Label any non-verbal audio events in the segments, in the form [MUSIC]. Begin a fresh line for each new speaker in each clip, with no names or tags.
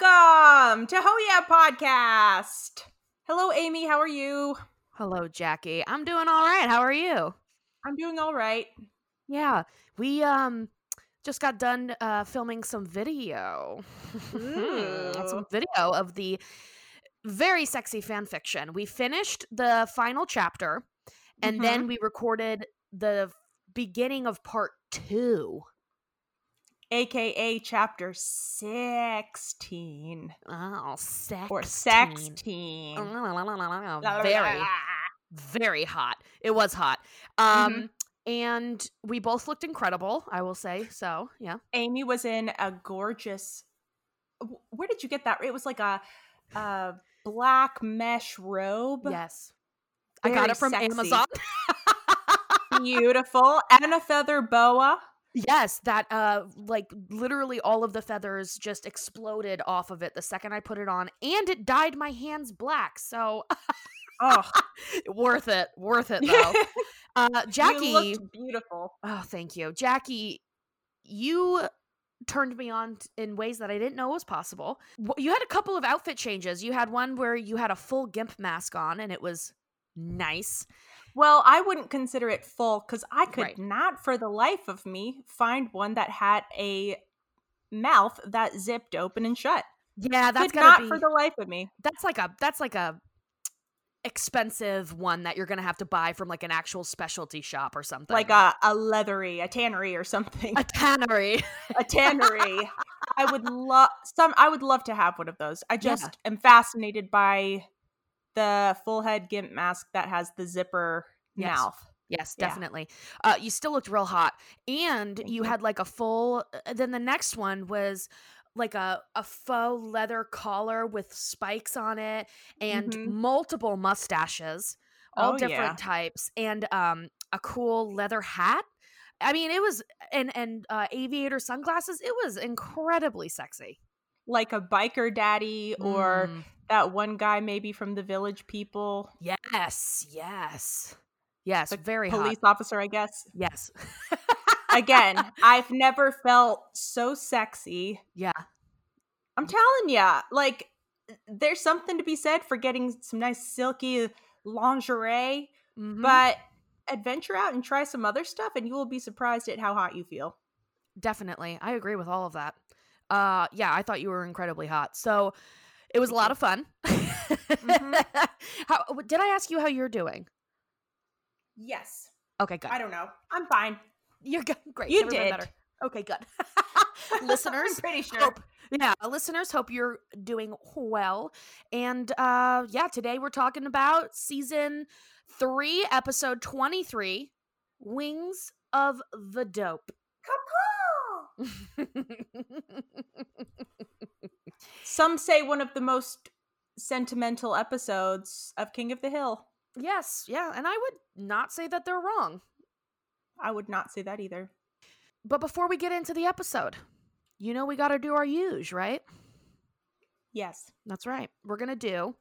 Welcome to Ho Yeah Podcast. Hello, Amy. How are you?
Hello, Jackie. I'm doing all right. How are you?
I'm doing all right.
Yeah, we um just got done uh filming some video. [LAUGHS] some video of the very sexy fan fiction. We finished the final chapter and then we recorded the beginning of part 2.
AKA chapter 16
Oh, sex.
or 16.
Very very hot. It was hot. Um and we both looked incredible, I will say. So, yeah.
Amy was in a gorgeous. Where did you get that? It was like a, a black mesh robe.
Yes. I got it from
sexy.
Amazon. [LAUGHS]
Beautiful. And a feather boa.
Yes, that uh like literally all of the feathers just exploded off of it the second I put it on and it dyed my hands black. So,
Oh, [LAUGHS]
worth it. Worth it though. [LAUGHS] uh Jackie
You looked beautiful.
Oh, thank you. Jackie, you turned me on t- in ways that I didn't know was possible. W- You had a couple of outfit changes. You had one where you had a full gimp mask on and it was nice.
Well, I wouldn't consider it full because I could
Right.
not for the life of me find one that had a mouth that zipped open and shut.
Yeah, that's
could not
be
for the life of me.
that's like a that's like a expensive one that you're gonna have to buy from like an actual specialty shop or something.
Like a, a leathery, a tannery or something.
a tannery.
a tannery. I would love some I would love to have one of those. I
Yeah.
just am fascinated by the full head gimp mask that has the zipper
Yes.
mouth.
Yes,
Yeah.
definitely. Uh, you still looked real hot, and you
you.
had like a full. uh, Then the next one was like a a faux leather collar with spikes on it, and
Mhm.
multiple mustaches, all
Oh,
different
yeah.
types, and um a cool leather hat. I mean, it was and and uh, aviator sunglasses. It was incredibly sexy.
Like a biker daddy or
Mm,
that one guy maybe from the village people.
yes, yes, yes.
The
Very
Police
hot.
officer, I guess.
Yes.
Again, [LAUGHS] I've never felt so sexy.
yeah.
I'm telling ya, like there's something to be said for getting some nice silky lingerie,
mhm.
but adventure out and try some other stuff and you will be surprised at how hot you feel.
Definitely. I agree with all of that. Uh yeah, I thought you were incredibly hot. So it was a lot of fun.
Mm-hmm. [LAUGHS]
how did I ask you how you're doing?
Yes.
Okay, good.
I don't know. I'm fine.
You're good. [LAUGHS] Great.
You
Never
did.
better. Okay, good. [LAUGHS]
I'm
listeners,
pretty sure.
hope yeah, listeners, hope you're doing well. And uh yeah, today we're talking about season 3, episode 23, Wings of the Dope.
Some say one of the most sentimental episodes of King of the Hill.
yes, yeah, and I would not say that they're wrong.
I would not say that either.
But before we get into the episode, you know we got to do our use, right?
Yes.
That's right. We're going to do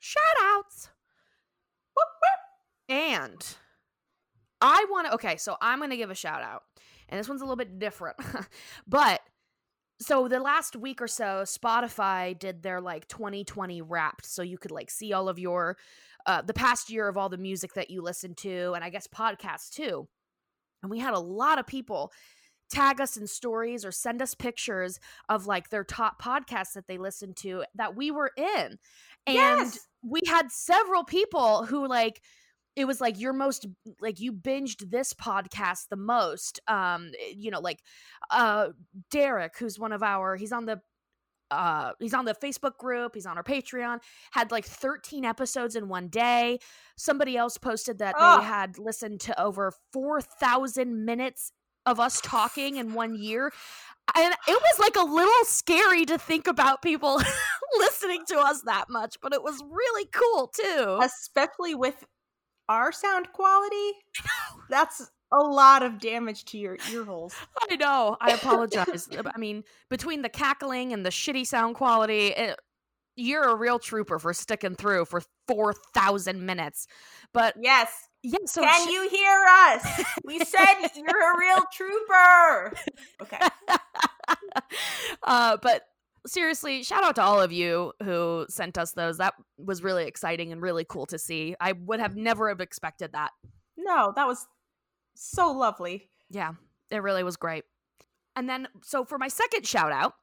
shout outs. And I want to, okay, so I'm going to give a shout out. And this one's a little bit different. [LAUGHS] but so the last week or so, Spotify did their like 2020 wrapped. So you could like see all of your, uh, the past year of all the music that you listened to, and I guess podcasts too. And we had a lot of people tag us in stories or send us pictures of like their top podcasts that they listened to that we were in. And
Yes.
we had several people who like it was like your most like you binged this podcast the most um you know like uh Derek who's one of our he's on the uh he's on the Facebook group, he's on our Patreon, had like 13 episodes in one day. Somebody else posted that
Ugh.
they had listened to over 4,000 minutes of us talking in one year. And it was like a little scary to think about people [LAUGHS] listening to us that much, but it was really cool too.
Especially with our sound quality. [LAUGHS] That's a lot of damage to your ear holes.
I know. I apologize. I mean, between the cackling and the shitty sound quality, it, you're a real trooper for sticking through for 4,000 minutes. But
yes.
Yeah, so
Can
sh-
you hear us? We said you're a real [LAUGHS] trooper. Okay. [LAUGHS]
uh, but seriously, shout out to all of you who sent us those. That was really exciting and really cool to see. I would have never have expected that.
No, that was so lovely.
Yeah, it really was great. And then, so for my second shout out,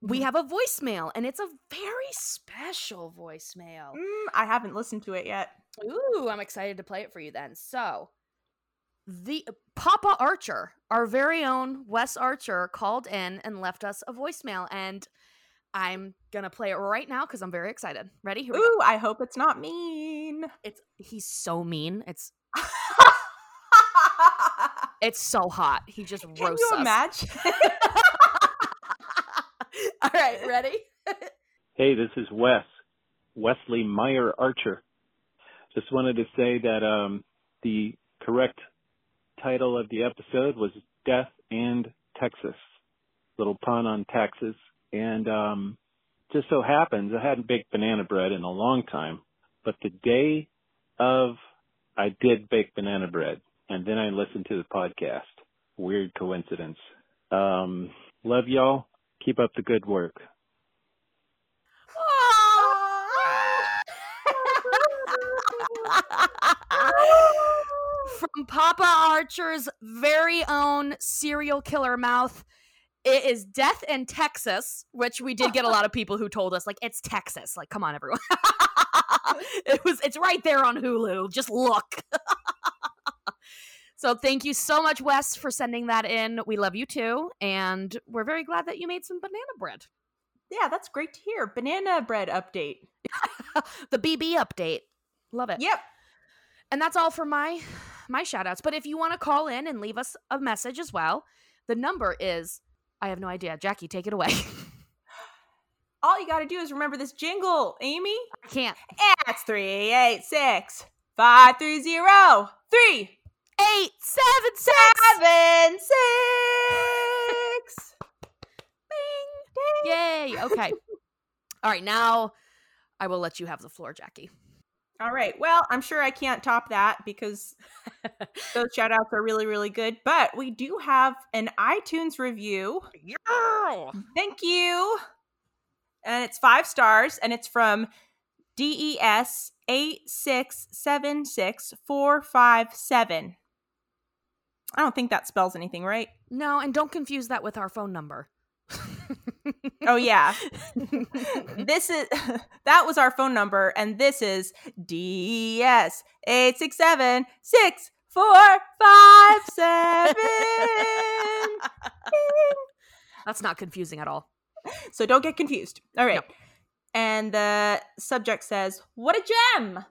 we have a voicemail, and it's a very special voicemail.
Mm, I haven't listened to it yet.
Ooh, I'm excited to play it for you then. So, the Papa Archer, our very own Wes Archer, called in and left us a voicemail, and I'm gonna play it right now because I'm very excited. Ready? Here we go.
Ooh, I hope it's not mean.
It's he's so mean. It's [LAUGHS] it's so hot. He just
Can
roasts
you
us.
imagine? [LAUGHS] [LAUGHS]
All right, ready?
Hey, this is Wes, Wesley Meyer Archer. Just wanted to say that um, the correct title of the episode was Death and Texas. Little pun on Texas. And um, just so happens I hadn't baked banana bread in a long time, but the day of I did bake banana bread, and then I listened to the podcast. Weird coincidence. Um, love y'all. Keep up the good work. [LAUGHS]
From Papa Archer's very own serial killer mouth, it is Death in Texas, which we did get a lot of [LAUGHS] people who told us, like, it's Texas. Like, come on, everyone. [LAUGHS] it was it's right there on Hulu. Just look. [LAUGHS] so thank you so much, Wes, for sending that in. We love you too. And we're very glad that you made some banana bread.
yeah, that's great to hear. Banana bread update.
the BB update. Love it.
Yep.
And that's all for my my shout outs. But if you want to call in and leave us a message as well, the number is I have no idea. Jackie, take it away. [LAUGHS]
All you got to do is remember this jingle, Amy.
I can't.
It's 386 530 3
Eight, seven, six.
seven six. [LAUGHS]
Yay. Okay. [LAUGHS] all right. Now I will let you have the floor, Jackie.
All right. Well, I'm sure I can't top that because [LAUGHS] those shout outs are really, really good. But we do have an iTunes review.
Yeah.
Thank you. And it's five stars and it's from DES 8676457. I don't think that spells anything, right?
No, and don't confuse that with our phone number.
Oh, yeah. [LAUGHS] this is [LAUGHS] that was our phone number, and this is DS eight six seven six four five seven. [LAUGHS]
That's not confusing at all.
So don't get confused. All right.
No.
And the subject says, "What a gem!"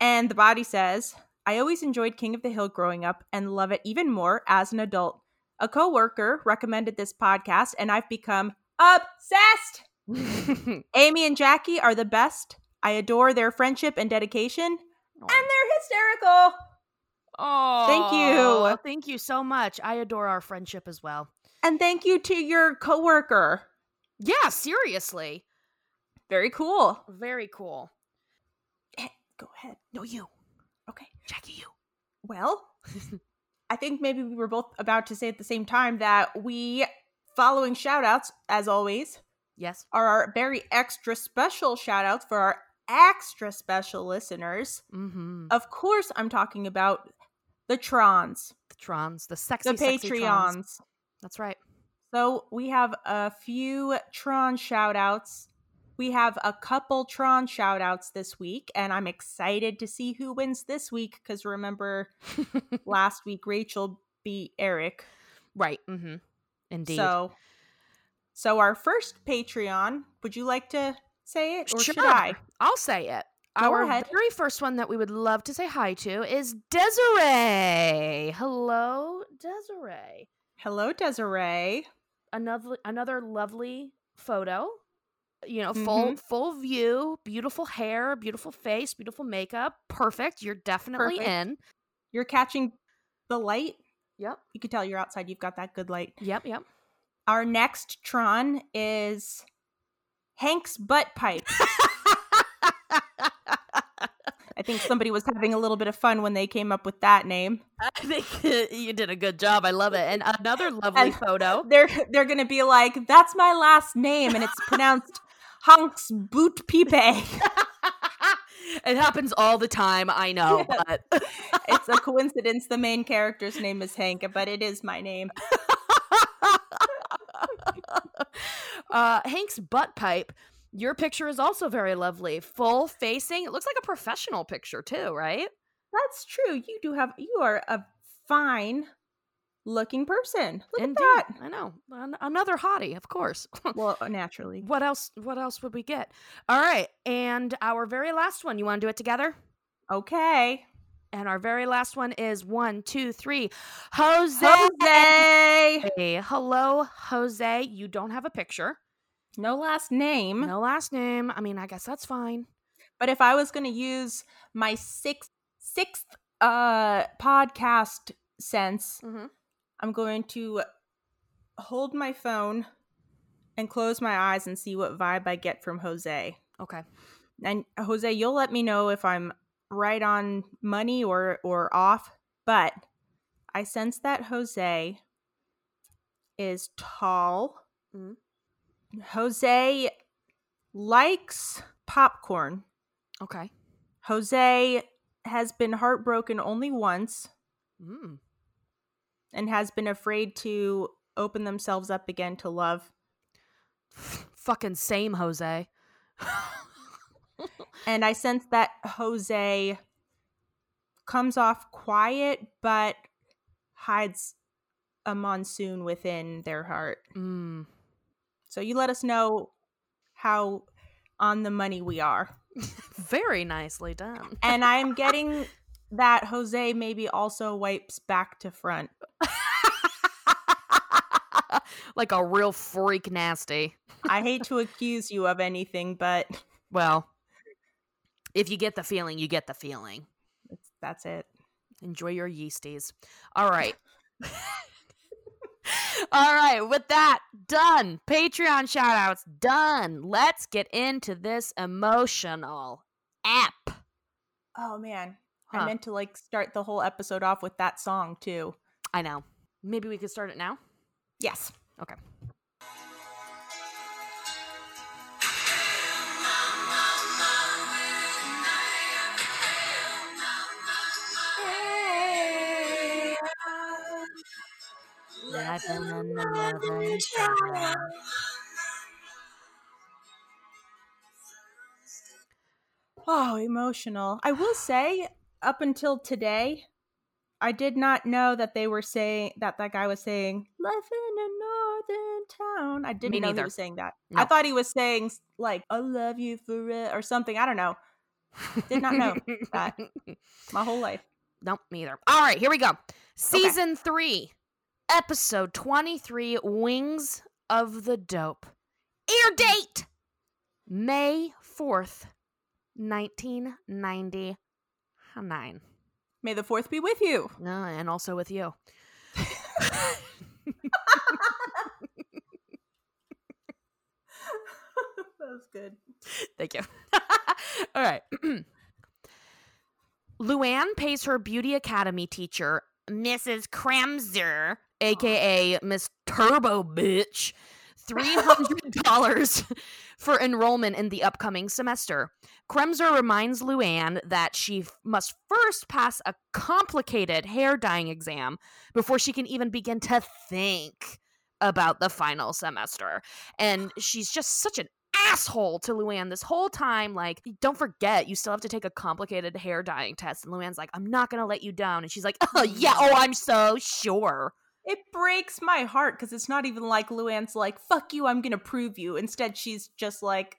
And the body says, "I always enjoyed King of the Hill growing up, and love it even more as an adult. A coworker recommended this podcast, and I've become obsessed." [LAUGHS] Amy and Jackie are the best. I adore their friendship and dedication, and they're hysterical.
Oh,
Thank you.
Thank you so much. I adore our friendship as well.
And thank you to your coworker.
Yeah, seriously.
Very cool.
Very cool.
Eh, go ahead.
No, you.
Okay.
Jackie, you.
Well, [LAUGHS] I think maybe we were both about to say at the same time that we, following shout outs, as always,
Yes.
are our very extra special shout outs for our extra special listeners.
Mm-hmm.
Of course, I'm talking about the Trons,
The Trons, the sexy,
the
sexy.
Patreons.
That's right.
So we have a few Tron shout outs. We have a couple Tron shout outs this week, and I'm excited to see who wins this week because remember [LAUGHS] last week Rachel beat Eric.
right. Mm-hmm. Indeed.
So so our first Patreon, would you like to say it or should I?
I'll say it. Our
ahead.
very first one that we would love to say hi to is Desiree. Hello, Desiree.
Hello, Desiree.
Another another lovely photo. You know, full
Mhm.
full view, beautiful hair, beautiful face, beautiful makeup. Perfect. You're definitely
Perfect.
in.
You're catching the light.
Yep.
You can tell you're outside. You've got that good light.
Yep. Yep.
Our next Tron is Hank's butt pipe. I think somebody was having a little bit of fun when they came up with that name. [LAUGHS]
I think [LAUGHS] you did a good job. I love it. And another lovely
And-
photo. [LAUGHS]
They're they're gonna be like, "That's my last name," and it's pronounced Hank's boot pipe. [LAUGHS]
it happens all the time. I know, but [LAUGHS]
it's a coincidence. The main character's name is Hank, but it is my name. [LAUGHS]
uh, Hank's butt pipe. Your picture is also very lovely. Full facing. It looks like a professional picture too, right?
That's true. You do have you are a fine looking person. Look
Indeed.
at that.
I know. An- another hottie, of course. [LAUGHS]
Well, naturally.
what else? What else would we get? All right, and our very last one. You want to do it together?
Okay.
And our very last one is one, two, three. Jose.
Jose.
Hey, hello, Jose. You don't have a picture.
No last name.
No last name. I mean, I guess that's fine.
But if I was going to use my sixth sixth uh podcast sense,
Mm-hmm.
I'm going to hold my phone and close my eyes and see what vibe I get from Jose.
Okay.
And Jose, you'll let me know if I'm right on money or or off, but I sense that Jose is tall.
Mhm.
Jose likes popcorn.
Okay.
Jose has been heartbroken only once
Mm.
And has been afraid to open themselves up again to love.
Fucking same, Jose.
And I sense that Jose comes off quiet but hides a monsoon within their heart.
mm.
So you let us know how on the money we are. [LAUGHS]
Very nicely done.
And I'm getting [LAUGHS] that Jose maybe also wipes back to front. [LAUGHS]
like a real freak nasty.
I hate to accuse you of anything, but [LAUGHS]
Well, if you get the feeling, you get the feeling.
it's, that's it.
Enjoy your yeasties. All right. [LAUGHS] All right, with that done, Patreon shout outs done. Let's get into this emotional app.
Oh man.
Huh.
I meant to like start the whole episode off with that song too.
I know. Maybe we could start it now.
Yes.
Okay. Life in another child.
Oh, emotional. I will say, up until today, I did not know that they were saying that that guy was saying "life in a northern town." I didn't
Me
know
neither.
he was saying that.
No.
I thought he was saying like "I love you for it" or something. I don't know. Did not know that. [LAUGHS] My whole life.
Nope, me either. All right, here we go. Season three, episode 23 Wings of the Dope. Air mm. date May 4th, Ah, 1999.
May the fourth be with you.
No, and also with you. [LAUGHS]
that was good.
Thank you. [LAUGHS] All right. [CLEARS THROAT] Luann pays her beauty academy teacher, Mrs. Kremser, aka Miss Turbo Bitch, $300 for enrollment in the upcoming semester. Kremser reminds Luann that she f- must first pass a complicated hair dyeing exam before she can even begin to think about the final semester. And she's just such an asshole to Luann this whole time. Like, don't forget, you still have to take a complicated hair dyeing test. And Luann's like, I'm not going to let you down. And she's like, oh, yeah, oh, I'm so sure.
It breaks my heart because it's not even like Luann's like, fuck you, I'm gonna prove you. Instead, she's just like,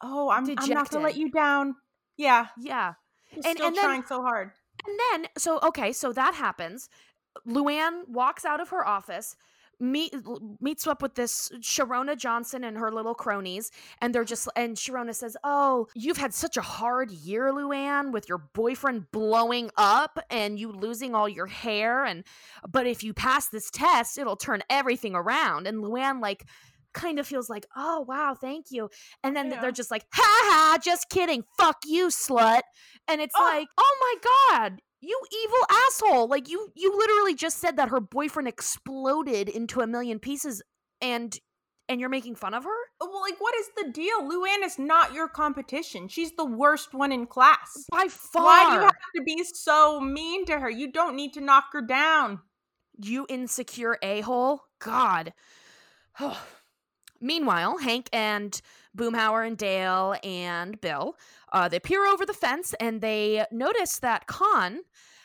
Oh, I'm, I'm not gonna let you down. Yeah.
Yeah.
He's
And-
still
and then-
trying so hard.
And then, so okay, so that happens. Luann walks out of her office, meet meets up with this Sharona Johnson and her little cronies, and they're just and Sharona says, "Oh, you've had such a hard year, Luann, with your boyfriend blowing up and you losing all your hair, and but if you pass this test, it'll turn everything around." And Luann like kind of feels like, "Oh, wow, thank you." And then
Yeah.
they're just like, "Ha ha, just kidding. Fuck you, slut." And it's
Oh.
like, "Oh my god, you evil asshole. Like you you literally just said that her boyfriend exploded into a million pieces and and you're making fun of her?
Well, like, what is the deal? Luann is not your competition. She's the worst one in class.
By far.
Why do you have to be so mean to her? You don't need to knock her down.
you insecure a-hole? God. [SIGHS] Meanwhile, Hank and Boomhauer and Dale and Bill, uh, they peer over the fence and they notice that Khan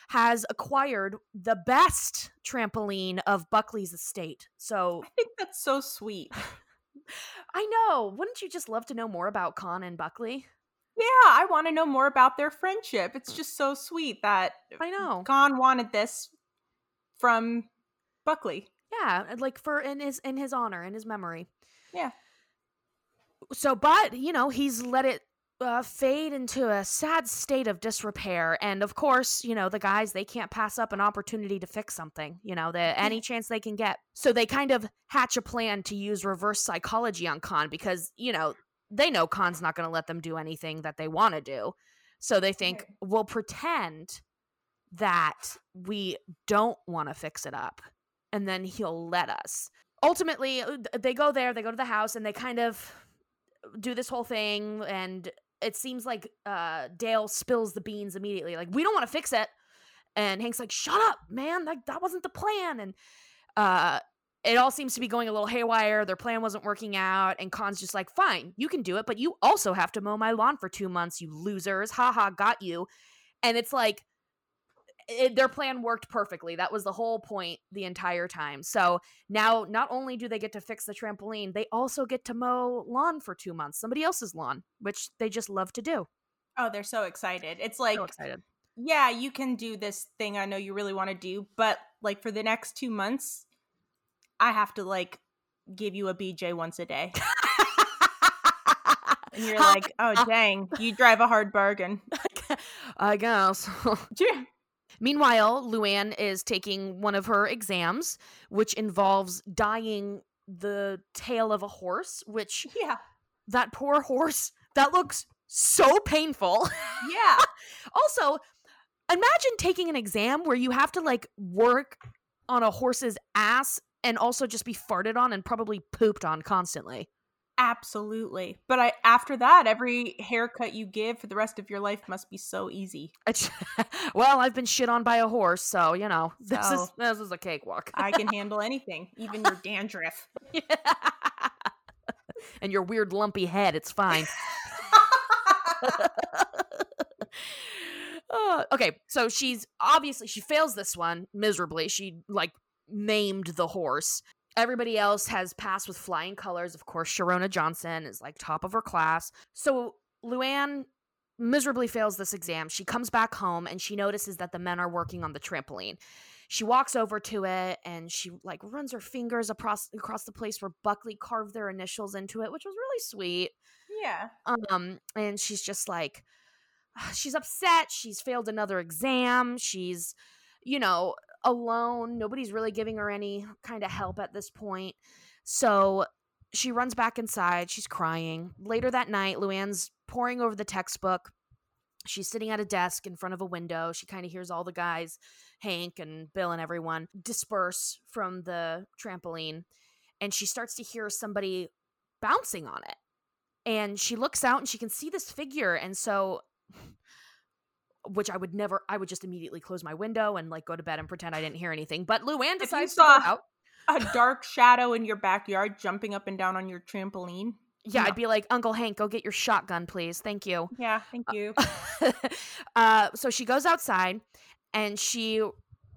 has acquired the best trampoline of Buckley's estate. So
I think that's so sweet. [SIGHS]
I know. Wouldn't you just love to know more about Khan and Buckley?
Yeah, I want to know more about their friendship. It's just so sweet that
I know.
Khan wanted this from Buckley.
Yeah, like for in his in his honor, in his memory.
Yeah.
So, but you know, he's let it uh, fade into a sad state of disrepair, and of course, you know, the guys they can't pass up an opportunity to fix something. You know, the any chance they can get. So they kind of hatch a plan to use reverse psychology on Khan because you know they know Khan's not going to let them do anything that they want to do. So they think we'll pretend that we don't want to fix it up and then he'll let us. Ultimately, uh, they go there, they go to the house, and they kind of do this whole thing. And it seems like uh, Dale spills the beans immediately. Like, we don't want to fix it. And Hank's like, shut up, man. Like, that wasn't the plan. And uh, it all seems to be going a little haywire. Their plan wasn't working out. And Khan's just like, fine, you can do it, but you also have to mow my lawn for two months, you losers. Haha, got you. And it's like, it, their plan worked perfectly. That was the whole point the entire time. So now, not only do they get to fix the trampoline, they also get to mow lawn for two months, somebody else's lawn, which they just love to do.
Oh, they're so excited. It's like,
so excited.
yeah, you can do this thing I know you really want to do, but like for the next two months, I have to like give you a BJ once a day. And you're [LAUGHS] like, oh, dang, you drive a hard bargain. [LAUGHS]
I guess. [LAUGHS] Meanwhile, Luann is taking one of her exams, which involves dyeing the tail of a horse, which [LAUGHS]
Yeah.
that poor horse, that looks so painful. [LAUGHS]
Yeah.
also, imagine taking an exam where you have to like work on a horse's ass and also just be farted on and probably pooped on constantly.
Absolutely. But I after that, every haircut you give for the rest of your life must be so easy. [LAUGHS]
Well, I've been shit on by a horse, so you know this is this is a cakewalk.
I can [LAUGHS] handle anything, even your dandruff. [LAUGHS]
and your weird lumpy head, it's fine. Uh, okay, so she's obviously she fails this one miserably. She like maimed the horse. Everybody else has passed with flying colors. Of course, Sharona Johnson is like top of her class. So Luann miserably fails this exam. She comes back home and she notices that the men are working on the trampoline. She walks over to it and she like runs her fingers across across the place where Buckley carved their initials into it, which was really sweet.
yeah.
Um, and she's just like, she's upset. She's failed another exam. She's, you know, alone. Nobody's really giving her any kind of help at this point. So she runs back inside. She's crying. Later that night, Luann's poring over the textbook. She's sitting at a desk in front of a window. She kind of hears all the guys, Hank and Bill and everyone, disperse from the trampoline. And she starts to hear somebody bouncing on it and she looks out and she can see this figure and so which I would never I would just immediately close my window and like go to bed and pretend I didn't hear anything. But Luann decides to
saw-
go out.
A dark shadow in your backyard jumping up and down on your trampoline.
Yeah,
No.
I'd be like, Uncle Hank, go get your shotgun, please. Thank you.
Yeah, thank you. [LAUGHS]
uh, so she goes outside and she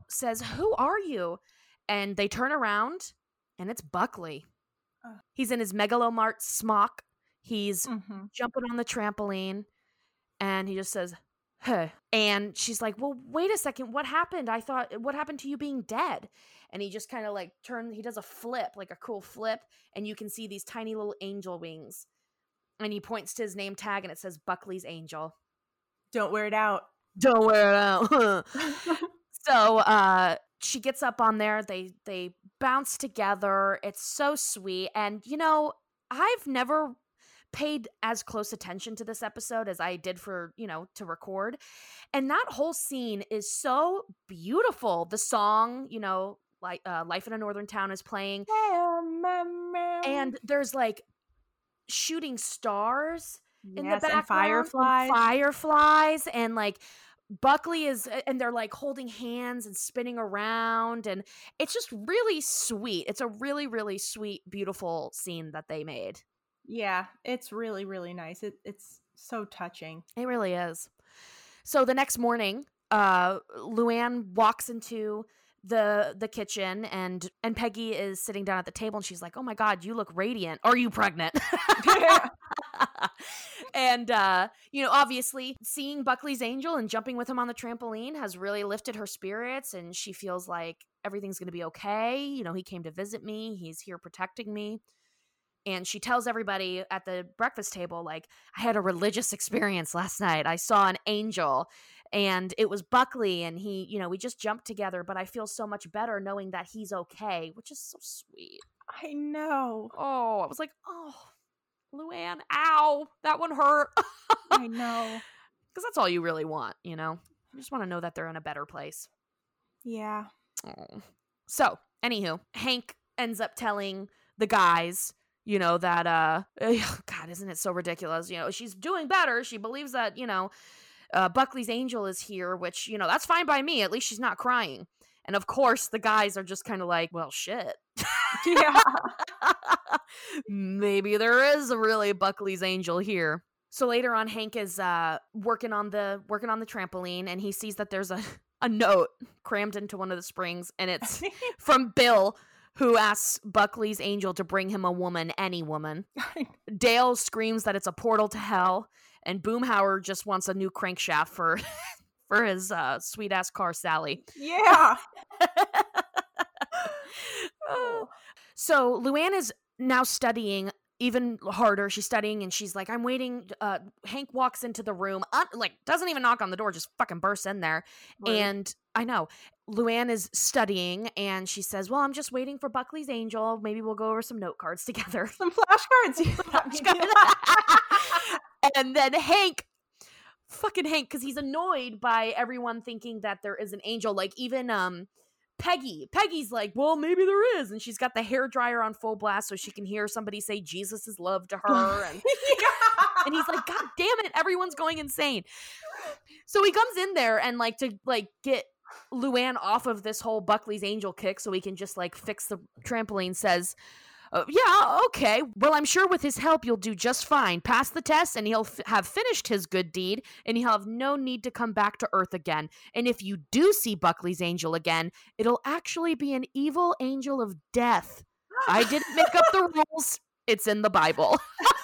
says, Who are you? And they turn around and it's Buckley. He's in his Mega Lo Mart smock. He's
hmm
jumping on the trampoline And he just says, Huh. And she's like, Well, wait a second. What happened? I thought, what happened to you being dead? And he just kind of like turns, he does a flip, like a cool flip. And you can see these tiny little angel wings. And he points to his name tag and it says Buckley's Angel.
Don't wear it out.
Don't wear it out. [LAUGHS] [LAUGHS] so uh she gets up on there they they bounce together it's so sweet and you know i've never paid as close attention to this episode as i did for you know to record. And that whole scene is so beautiful. The song you know like uh, life in a northern town is playing. And there's like shooting stars in
Yes,
the
and
background
fireflies.
fireflies and like buckley is and they're like holding hands and spinning around and it's just really sweet. It's a really really sweet beautiful scene that they made
Yeah, it's really really nice. It, it's so touching.
it really is so the next morning uh luann walks into the the kitchen and and peggy is sitting down at the table and she's like oh my god you look radiant are you pregnant [LAUGHS] [LAUGHS] and uh you know obviously seeing buckley's angel and jumping with him on the trampoline has really lifted her spirits and she feels like everything's going to be okay you know he came to visit me he's here protecting me and she tells everybody at the breakfast table like i had a religious experience last night i saw an angel and it was buckley and he you know we just jumped together but i feel so much better knowing that he's okay which is so sweet
I know.
oh i was like oh luann ow that one hurt
I [LAUGHS] know.
because that's all you really want you know you just want to know that they're in a better place
Yeah.
Oh. So, anywho, Hank ends up telling the guys, you know, that uh [LAUGHS] [SIGHS] God, isn't it so ridiculous? You know, she's doing better. She believes that, you know, uh, Buckley's angel is here, which, you know, that's fine by me. At least she's not crying. And of course, the guys are just kind of like, well, shit. [LAUGHS]
Yeah. [LAUGHS]
Maybe there is really Buckley's angel here. So later on, Hank is uh, working on the working on the trampoline, and he sees that there's a a note crammed into one of the springs, and it's from Bill, who asks Buckley's angel to bring him a woman, any woman. [LAUGHS] Dale screams that it's a portal to hell, and Boomhauer just wants a new crankshaft for [LAUGHS] for his uh, sweet ass car, Sally.
yeah.
Oh. [LAUGHS] so Luann is now studying even harder. She's studying and she's like, I'm waiting. Uh, Hank walks into the room, like, doesn't even knock on the door, just fucking bursts in there.
Rude.
And I know Luann is studying and she says, Well, I'm just waiting for Buckley's angel. Maybe we'll go over some note cards together. [LAUGHS]
Some flashcards. [LAUGHS] [LAUGHS]
and then Hank, fucking Hank, because he's annoyed by everyone thinking that there is an angel. Like even um Peggy, Peggy's like, well, maybe there is, and she's got the hair dryer on full blast so she can hear somebody say Jesus is love to her, [LAUGHS] and and he's like, God damn it, everyone's going insane. So he comes in there and like to like get Luann off of this whole Buckley's angel kick so he can just like fix the trampoline says uh, yeah, okay. Well, I'm sure with his help, you'll do just fine. Pass the test, and he'll f- have finished his good deed, and he'll have no need to come back to Earth again. And if you do see Buckley's angel again, it'll actually be an evil angel of death. I didn't make up the [LAUGHS] rules, it's in the Bible. [LAUGHS]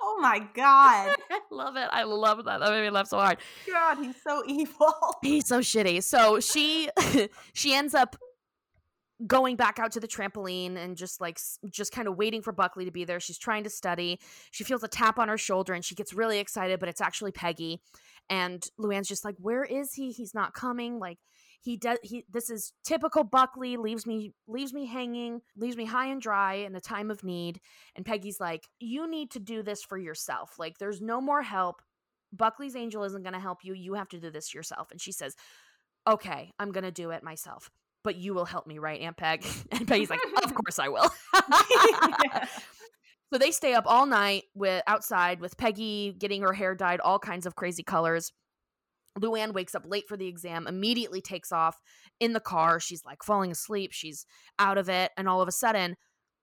oh my god. [LAUGHS]
I love it. I love that. That made me laugh so hard.
God, he's so evil.
He's so shitty. So she she ends up going back out to the trampoline and just like just kind of waiting for Buckley to be there. She's trying to study. She feels a tap on her shoulder and she gets really excited, but it's actually Peggy. And Luann's just like, "Where is he? He's not coming." Like he does he this is typical Buckley, leaves me leaves me hanging, leaves me high and dry in a time of need. And Peggy's like, "You need to do this for yourself. Like there's no more help. Buckley's angel isn't going to help you. You have to do this yourself." And she says, "Okay, I'm going to do it myself." But you will help me, right, Aunt Peg? [LAUGHS] And Peggy's like, Of [LAUGHS] course I will.
Yeah. [LAUGHS]
So they stay up all night with outside with Peggy getting her hair dyed all kinds of crazy colors. Luann wakes up late for the exam, immediately takes off in the car. She's like falling asleep. She's out of it. And all of a sudden,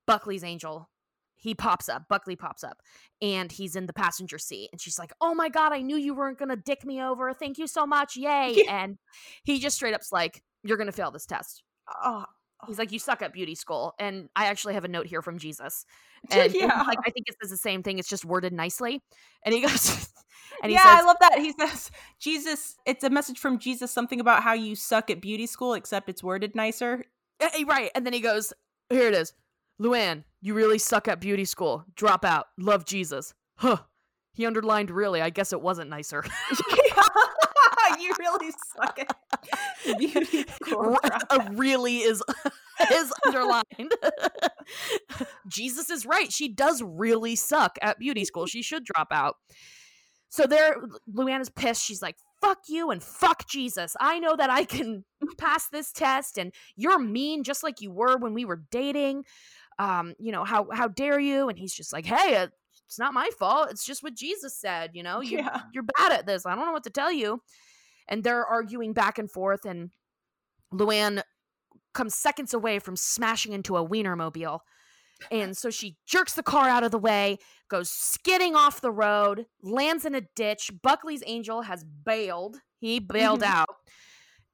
Buckley's angel, he pops up. Buckley pops up and he's in the passenger seat. And she's like, Oh my God, I knew you weren't going to dick me over. Thank you so much. Yay.
Yeah.
And he just straight up's like, You're going to fail this test.
Oh,
He's like, "You suck at beauty school," and I actually have a note here from Jesus, [LAUGHS] and
Yeah.
like I think it says the same thing. It's just worded nicely, and he [LAUGHS] goes, and he
yeah,
says,
I love that. He says, Jesus, it's a message from Jesus, something about how you suck at beauty school, except it's worded nicer.
Eh, eh, right, and then he goes, "Here it is, Luann, you really suck at beauty school. Drop out. Love Jesus." Huh. He underlined, "Really? I guess it wasn't nicer." [LAUGHS]
you really suck at [LAUGHS] beauty
really is [LAUGHS] is underlined. [LAUGHS] Jesus is right. She does really suck at beauty school. She should drop out. So there, Luanna's pissed. She's like, "Fuck you and fuck Jesus. I know that I can pass this test, and you're mean, just like you were when we were dating. Um, you know how how dare you?" And he's just like, "Hey, uh, it's not my fault. It's just what Jesus said. You know, you
Yeah.
you're bad at this. I don't know what to tell you." And they're arguing back and forth, and Luann comes seconds away from smashing into a Wienermobile. And so she jerks the car out of the way, goes skidding off the road, lands in a ditch. Buckley's angel has bailed. He bailed
Mhm.
out.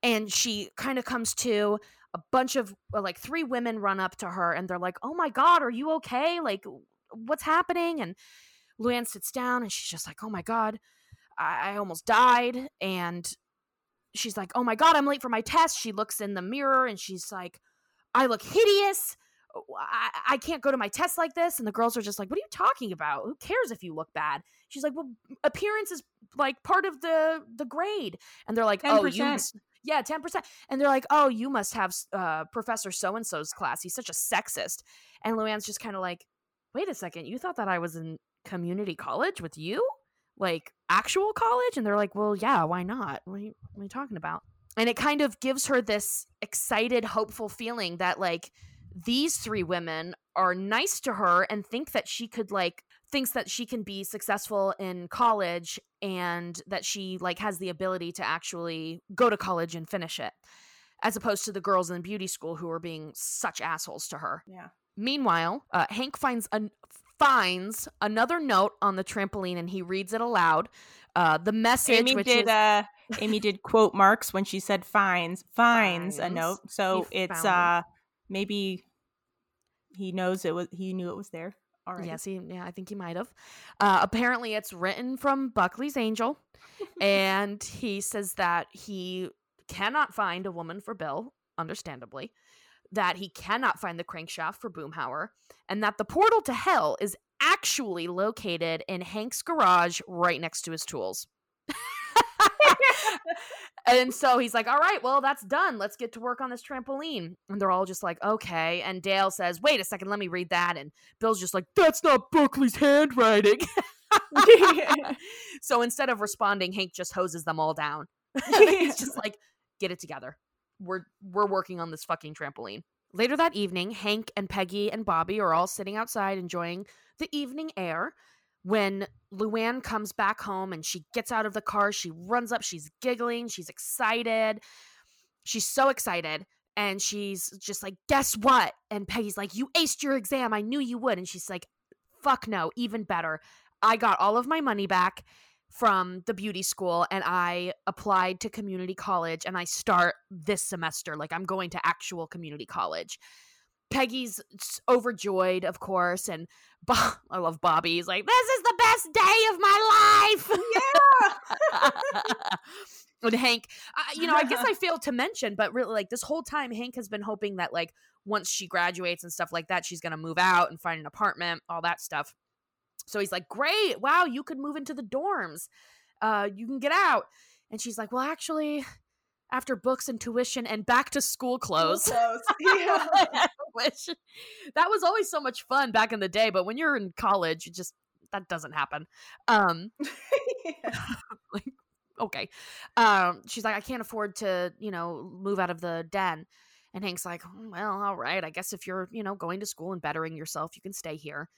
And she kind of comes to a bunch of well, like three women run up to her and they're like, "Oh my god, are you okay? Like what's happening?" And Luann sits down and she's just like, "Oh my god, I, I almost died." And she's like, "Oh my god, I'm late for my test." She looks in the mirror and she's like, "I look hideous. I, I can't go to my test like this." And the girls are just like, "What are you talking about? Who cares if you look bad?" She's like, "Well, appearance is like part of the the grade." And they're like, "Oh, you
10%.
yeah, 10%." And they're like, "Oh, you must have uh Professor so and so's class. He's such a sexist." And Luann's just kind of like, "Wait a second. You thought that I was in community college with you?" Like actual college? And they're like well yeah why not? What are you, what are you talking about? And it kind of gives her this excited hopeful feeling that like these three women are nice to her and think that she could like thinks that she can be successful in college and that she like has the ability to actually go to college and finish it as opposed to the girls in beauty school who are being such assholes to her.
Yeah.
Meanwhile, uh, Hank finds an finds another note on the trampoline and he reads it aloud. Uh, the message,
Amy
which
did
is
uh Amy did quote marks when she said "Finds finds a note. So
He
it's uh maybe he knows it was he knew it was there. All right.
yes, he, yeah, I think he might have. Uh, apparently, it's written from Buckley's angel, [LAUGHS] and he says that he cannot find a woman for Bill, understandably. That he cannot find the crankshaft for Boomhauer, and that the portal to hell is actually located in Hank's garage right next to his tools. [LAUGHS] and so he's like, All right, well, that's done. Let's get to work on this trampoline. And they're all just like, Okay. And Dale says, Wait a second, let me read that. And Bill's just like, That's not Buckley's handwriting. [LAUGHS] [LAUGHS] so instead of responding, Hank just hoses them all down. he's just like, Get it together. We're we're working on this fucking trampoline. Later that evening, Hank and Peggy and Bobby are all sitting outside enjoying the evening air when Luann comes back home and she gets out of the car. She runs up, she's giggling, she's excited. She's so excited. And she's just like, Guess what? And Peggy's like, You aced your exam. I knew you would. And she's like, Fuck no, even better. I got all of my money back from the beauty school and I applied to community college and I start this semester. Like, I'm going to actual community college. Peggy's overjoyed, of course, and [LAUGHS] I love Bobby. He's like, "This is the best day of my life." Yeah. [LAUGHS] and Hank, I, you know, I guess I [LAUGHS] failed to mention, but really, like this whole time, Hank has been hoping that, like, once she graduates and stuff like that, she's gonna move out and find an apartment, all that stuff. So he's like, "Great, wow, you could move into the dorms. Uh, you can get out." And she's like, "Well, actually." After books and tuition and back to school clothes. [LAUGHS]
Yeah.
Which that was always so much fun back in the day, but when you're in college, it just that doesn't happen. Um [LAUGHS] [LAUGHS] okay. Um she's like, I can't afford to, you know, move out of the den. And Hank's like, "Mm, well, all right. I guess if you're, you know, going to school and bettering yourself, you can stay here.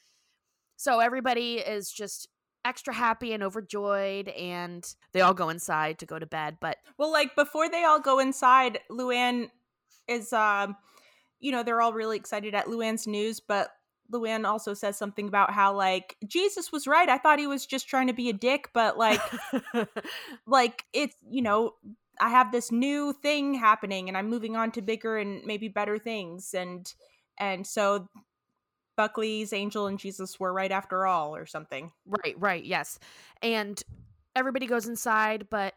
So everybody is just extra happy and overjoyed and they all go inside to go to bed. But
Well, like before they all go inside, Luann is um you know, they're all really excited at Luann's news, but Luann also says something about how like Jesus was right. I thought he was just trying to be a dick, but like [LAUGHS] like it's, you know, I have this new thing happening and I'm moving on to bigger and maybe better things and and so Buckley's angel and Jesus were right after all or something.
Right, right, yes. And everybody goes inside, but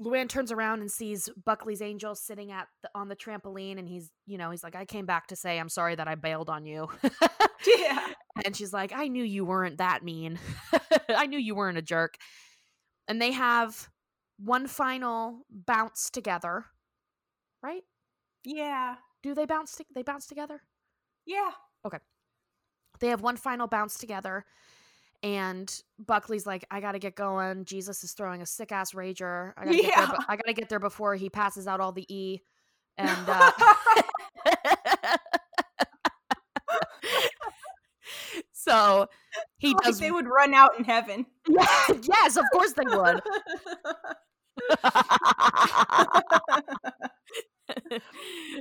Luann turns around and sees Buckley's angel sitting at the, on the trampoline and he's, you know, he's like I came back to say I'm sorry that I bailed on you. [LAUGHS] [LAUGHS]
yeah.
And she's like I knew you weren't that mean. [LAUGHS] I knew you weren't a jerk. And they have one final bounce together. Right?
Yeah.
Do they bounce to- they bounce together?
Yeah.
They have one final bounce together and buckley's like i gotta get going. Jesus is throwing a sick ass rager. I gotta, get there, I gotta get there before he passes out all the e and uh [LAUGHS] so he
Like
does
they would run out in heaven. [LAUGHS]
yes of course they would [LAUGHS]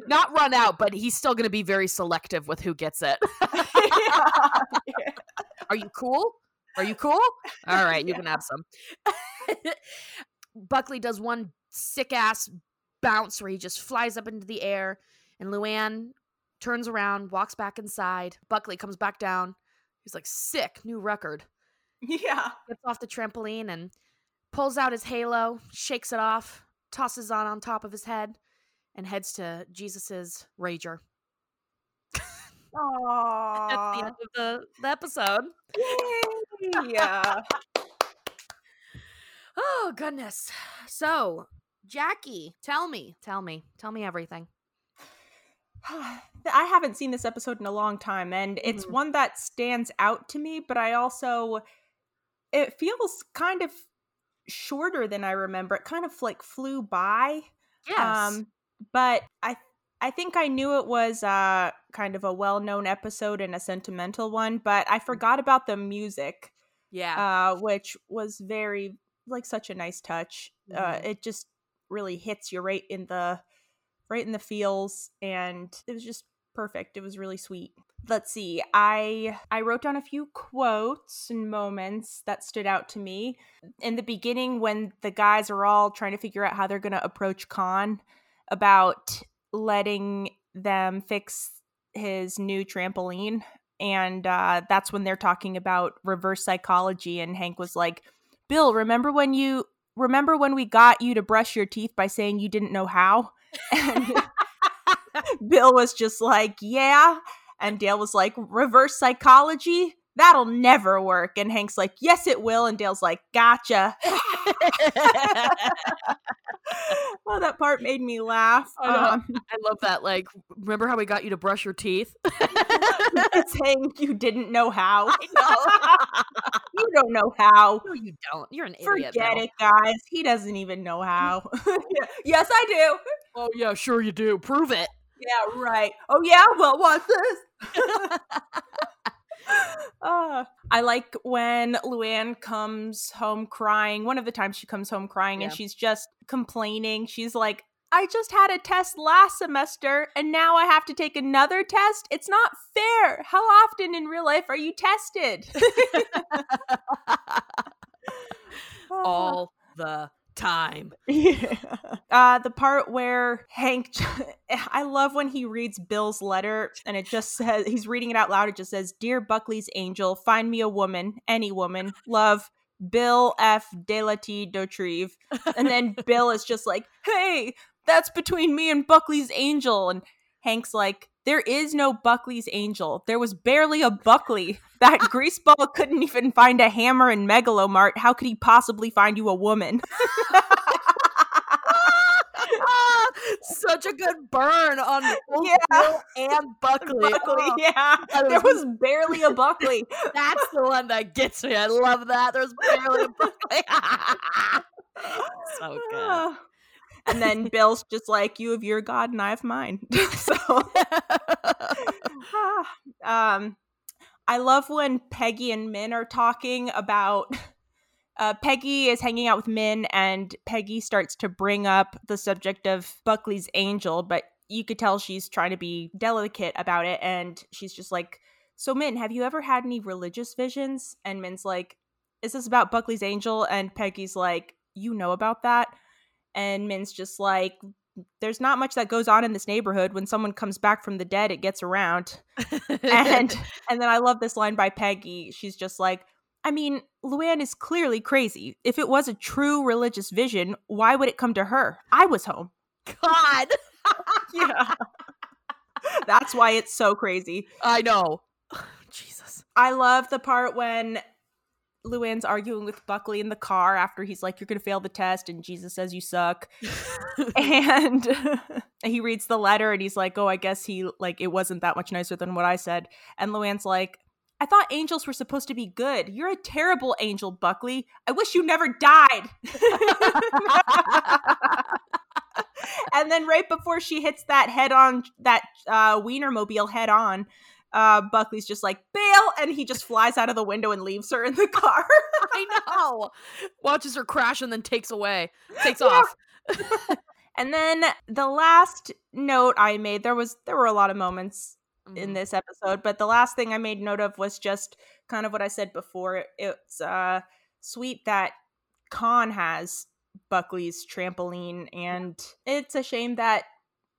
not run out but he's still gonna be very selective with who gets it
Yeah. [LAUGHS]
Are you cool? Are you cool? All right, you
Yeah.
can have some. [LAUGHS] Buckley does one sick ass bounce where he just flies up into the air, and Luann turns around, walks back inside. Buckley comes back down. He's like, sick, new record.
Yeah.
Gets off the trampoline and pulls out his halo, shakes it off, tosses on on top of his head, and heads to Jesus's Rager. [LAUGHS] That's the end of the, the episode.
Yeah. [LAUGHS]
Oh goodness. So, Jackie, tell me, tell me, tell me everything. [SIGHS]
I haven't seen this episode in a long time, and it's
Mhm.
one that stands out to me, but I also it feels kind of shorter than I remember. It kind of like flew by.
Yes.
Um, but I I think I knew it was uh kind of a well-known episode and a sentimental one, but I forgot about the music,
yeah.
uh, which was very like such a nice touch. Uh,
Mhm.
it just really hits you right in the right in the feels, and it was just perfect. It was really sweet. Let's see. I I wrote down a few quotes and moments that stood out to me in the beginning when the guys are all trying to figure out how they're going to approach Kahn about letting them fix his new trampoline. And uh, that's when they're talking about reverse psychology. And hank was like bill remember when you remember when we got you to brush your teeth by saying you didn't know how? [LAUGHS] And [LAUGHS] bill was just like yeah. And dale was like reverse psychology that'll never work and hank's like yes it will and dale's like gotcha well [LAUGHS] that part made me laugh
I know.
um,
I love that. Like, remember how we got you to brush your teeth? [LAUGHS]
saying you didn't know how
I know. [LAUGHS]
you don't know how
no, you don't. You're an idiot.
Forget it, guys. He doesn't even know how. Yes, I do.
Oh yeah, sure you do. Prove it.
Yeah, right. Oh yeah. Well, what's this? Uh, I like when Luann comes home crying. One of the times she comes home crying and she's just complaining. She's like, I just had a test last semester and now I have to take another test. It's not fair. How often in real life are you tested? [LAUGHS] [LAUGHS]
All the time. [LAUGHS]
Yeah. Uh, the part where Hank, [LAUGHS] I love when he reads Bill's letter and it just says, he's reading it out loud. It just says, Dear Buckley's angel, find me a woman, any woman. Love, Bill F. Delati Dauterive. And then [LAUGHS] Bill is just like, Hey, that's between me and Buckley's angel. And Hank's like, There is no Buckley's angel. There was barely a Buckley. That [LAUGHS] greaseball couldn't even find a hammer in Mega Lo Mart. How could he possibly find you a woman? [LAUGHS]
Such a good burn on [LAUGHS]
Yeah.
And Buckley.
Buckley,
Oh,
yeah. There
was-
was barely a Buckley.
That's the one that gets me. I love that. There's barely a Buckley. so good. [SIGHS]
Ah. And then [LAUGHS] Bill's just like, "You have your God, and I have mine." [LAUGHS] so, [SIGHS] um, I love when Peggy and Minh are talking about. Uh, Peggy is hanging out with Minh, and Peggy starts to bring up the subject of Buckley's angel, but you could tell she's trying to be delicate about it. And she's just like, So, Minh, have you ever had any religious visions? And Minh's like, Is this about Buckley's angel? And Peggy's like, You know about that? And Minh's just like, there's not much that goes on in this neighborhood. When someone comes back from the dead, it gets around. [LAUGHS] and and then I love this line by Peggy. She's just like, I mean, Luann is clearly crazy. If it was a true religious vision, why would it come to her? I was home.
God. [LAUGHS]
yeah. That's why it's so crazy.
I know. [SIGHS] Jesus.
I love the part when Luann's arguing with Buckley in the car after he's like, You're going to fail the test, and Jesus says you suck. [LAUGHS] and [LAUGHS] he reads the letter and he's like, Oh, I guess he, like, it wasn't that much nicer than what I said. And Luann's like, I thought angels were supposed to be good. You're a terrible angel, Buckley. I wish you never died. [LAUGHS] and then right before she hits that head on, that uh, Wienermobile head on, uh, Buckley's just like, bail, and he just flies out of the window and leaves her in the [LAUGHS] car.
I know. Watches her crash and then takes away, takes yeah. off. [LAUGHS]
and then the last note I made, there was there were a lot of moments mm-hmm. in this episode, but the last thing I made note of was just kind of what I said before. It's uh sweet that Kahn has Buckley's trampoline, and it's a shame that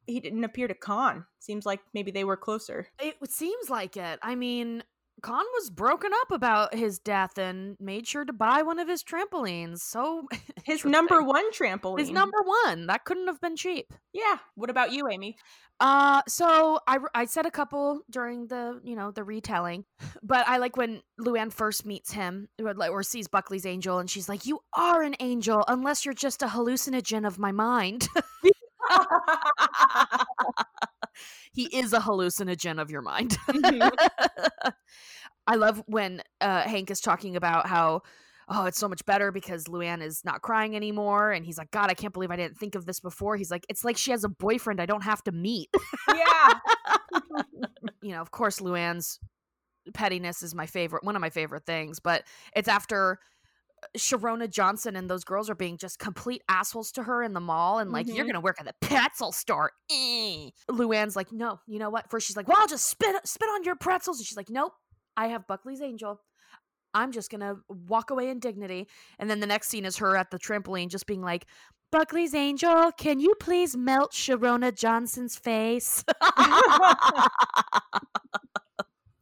he didn't appear to Kahn. Seems like maybe they were closer.
It seems like it. I mean, Kahn was broken up about his death and made sure to buy one of his trampolines. So [LAUGHS]
his number one trampoline.
His number one. That couldn't have been cheap.
Yeah. What about you, Amy?
Uh, so I I said a couple during the you know the retelling, [LAUGHS] but I like when Luann first meets him or, or sees Buckley's angel, and she's like, "You are an angel, unless you're just a hallucinogen of my mind." [LAUGHS] he is a hallucinogen of your mind. Mm-hmm. [LAUGHS] I love when uh, Hank is talking about how oh, it's so much better because Luann is not crying anymore. And he's like, God, I can't believe I didn't think of this before. He's like, it's like she has a boyfriend I don't have to meet.
Yeah. [LAUGHS]
you know, of course, Luann's pettiness is my favorite, one of my favorite things, but it's after Sharona Johnson and those girls are being just complete assholes to her in the mall and like, mm-hmm. you're gonna work at the pretzel store. Eh. Luann's like, no, you know what? First she's like, well, I'll just spit spit on your pretzels. And she's like, nope, I have Buckley's Angel. I'm just gonna walk away in dignity. And then the next scene is her at the trampoline just being like, Buckley's Angel, can you please melt Sharona Johnson's face? [LAUGHS] [LAUGHS]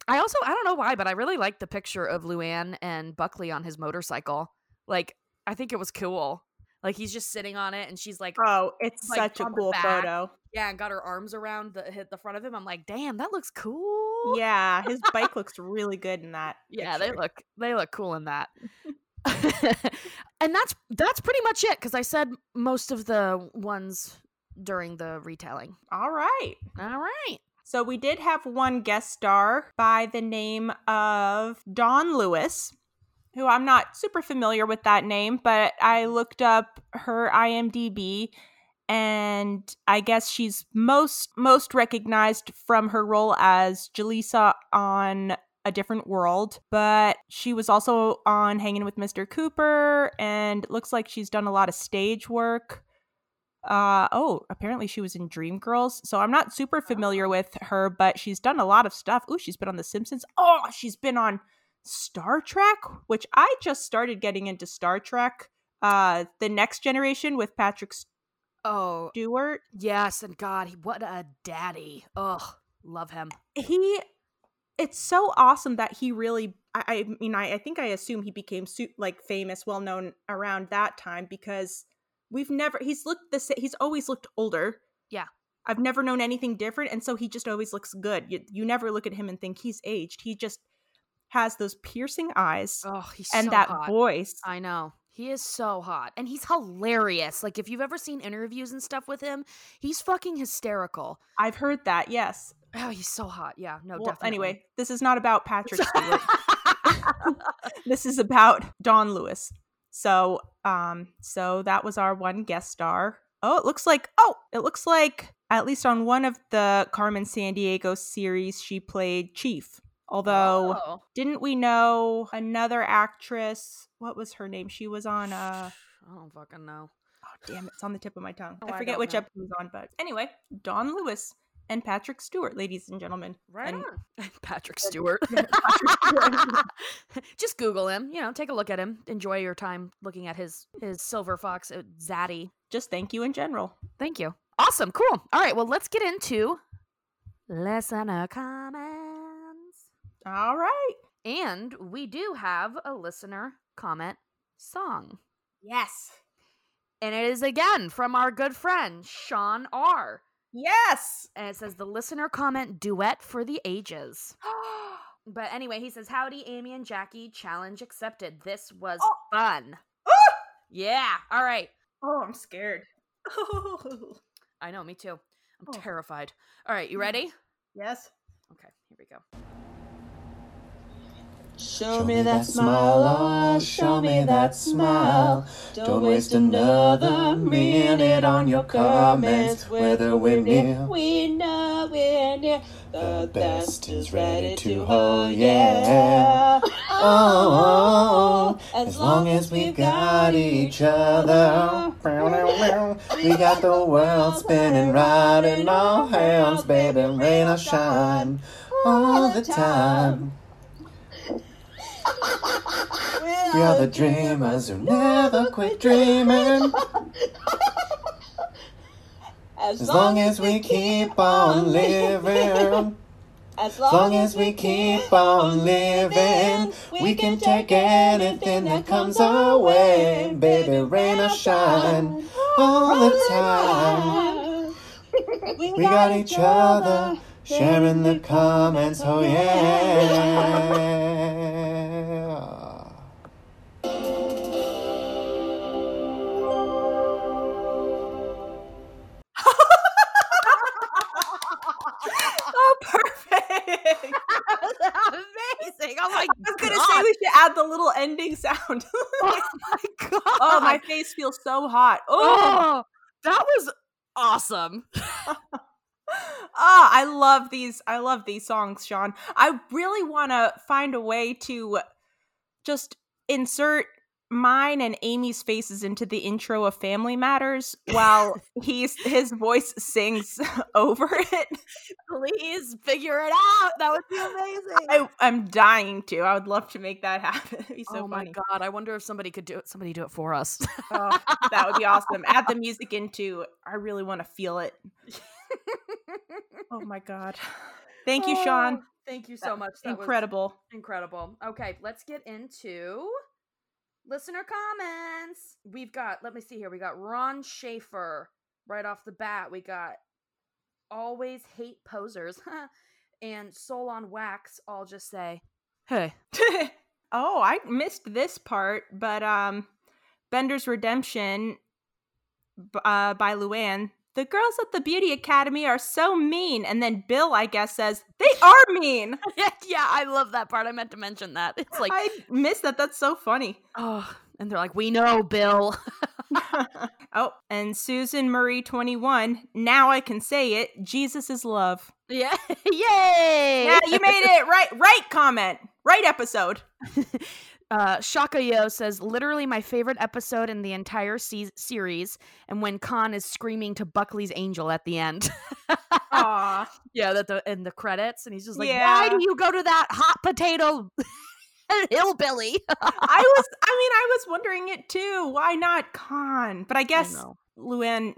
I also I don't know why, but I really like the picture of Luann and Buckley on his motorcycle. Like I think it was cool. Like he's just sitting on it, and she's like,
"Oh, it's like, such a cool photo."
Yeah, and got her arms around the hit the front of him. I'm like, "Damn, that looks cool."
Yeah, his bike [LAUGHS] looks really good in that.
Yeah, picture. they look they look cool in that. [LAUGHS] [LAUGHS] and that's that's pretty much it because I said most of the ones during the retelling.
All right,
all right.
So we did have one guest star by the name of Dawn Lewis, who I'm not super familiar with that name, but I looked up her IMDb and I guess she's most most recognized from her role as Jaleesa on a different world, but she was also on Hanging with Mr. Cooper and looks like she's done a lot of stage work. Uh, oh, apparently she was in Dreamgirls. So I'm not super familiar oh. with her, but she's done a lot of stuff. Oh, she's been on The Simpsons. Oh, she's been on Star Trek, which I just started getting into Star Trek. Uh, The Next Generation with Patrick
Oh,
Stewart.
Yes, and God, what a daddy. Ugh, love him.
He, it's so awesome that he really. I, I mean, I, I think I assume he became su- like famous, well known around that time because we've never he's looked the same he's always looked older.
Yeah.
I've never known anything different and so he just always looks good. You, you never look at him and think he's aged. He just has those piercing eyes
oh he's so
and
so
that
hot.
voice.
I know. He is so hot and he's hilarious. Like if you've ever seen interviews and stuff with him he's fucking hysterical.
I've heard that yes.
Oh he's so hot. Yeah no
well,
definitely.
anyway this is not about patrick stewart. [LAUGHS] [LAUGHS] This is about Dawn lewis so, um, so that was our one guest star. Oh, it looks like oh, it looks like at least on one of the Carmen Sandiego series, she played Chief. Although, oh. didn't we know another actress? What was her name? She was on. uh [SIGHS]
I don't fucking know.
Oh damn! It's on the tip of my tongue. Oh, I forget I which know. episode was on, but anyway, Dawn Lewis and Patrick Stewart, ladies and gentlemen.
Right
And-
on. [LAUGHS] Patrick Stewart. [LAUGHS] [LAUGHS] Just Google him. You know, take a look at him. Enjoy your time looking at his his silver fox uh, zaddy.
Just thank you in general.
Thank you. Awesome. Cool. All right. Well, let's get into listener comments.
All right.
And we do have a listener comment song.
Yes.
And it is again from our good friend, Sean R.
Yes.
And it says the listener comment duet for the ages. [GASPS] But anyway, he says, Howdy, Amy and Jackie. Challenge accepted. This was
Oh.
fun. [GASPS] Ah! Yeah. All right.
oh, I'm scared. [LAUGHS]
I know, me too. I'm
Oh.
terrified. All right, you ready?
yes.
Okay, here we go.
Show me that smile, oh, show me that smile. Don't waste another minute on your comments, whether we're near. We know we're near. The best is ready to hold, yeah. Oh, oh as long as we've got each other. We got the world spinning right in our hands, baby, rain or shine, all the time. We are the dreamers who never quit dreaming. As long as we keep on living. As long as we keep on living, we can take anything that comes our way, baby, rain or shine, all the time. We got each other, sharing the comments, oh yeah.
Amazing. Oh my
I was gonna say we should add the little ending sound. [LAUGHS] [LAUGHS]
Oh my god.
oh, my face feels so hot. Oh,
Oh, that was awesome.
ah, [LAUGHS] I love these. I love these songs, Sean. I really want to find a way to just insert mine and Amy's faces into the intro of Family Matters while [LAUGHS] he's his voice sings [LAUGHS] over it.
Please figure it out. That would be amazing.
I, I'm dying to. I would love to make that [LAUGHS] happen. It'd be so
oh my
funny.
god! I wonder if somebody could do it. Somebody do it for us.
Oh, that would be awesome. Add the music into. I really want to feel it. Oh my god. Thank you, Sean.
Oh, Thank you so much. That
Incredible.
incredible. Okay, let's get into listener comments. We've got. Let me see here. We got Ron Schaefer right off the bat. We got always hate posers and Soul on wax. I'll just say, "Hey." [LAUGHS]
oh, I missed this part, but um, Bender's Redemption uh, by Luann. The girls at the Beauty Academy are so mean, and then Bill, I guess, says they are mean. [LAUGHS]
yeah, I love that part. I meant to mention that. It's like,
I missed that. That's so funny.
oh, and they're like, "We know, Bill." [LAUGHS] [LAUGHS]
oh, and Susan marie twenty-one. Now I can say it. Jesus is love.
yeah, yay!
Yeah, you made it right. Right comment. Right episode.
Uh, Shaka Yo says, literally my favorite episode in the entire se- series, and when Kahn is screaming to Buckley's angel at the end.
Aw. [LAUGHS]
yeah, that the in the credits, and he's just like,
Yeah.
"Why do you go to that hot potato [LAUGHS] hillbilly?"
I [LAUGHS] was. I mean, I was wondering it too. Why not Kahn? But I guess
know.
Luann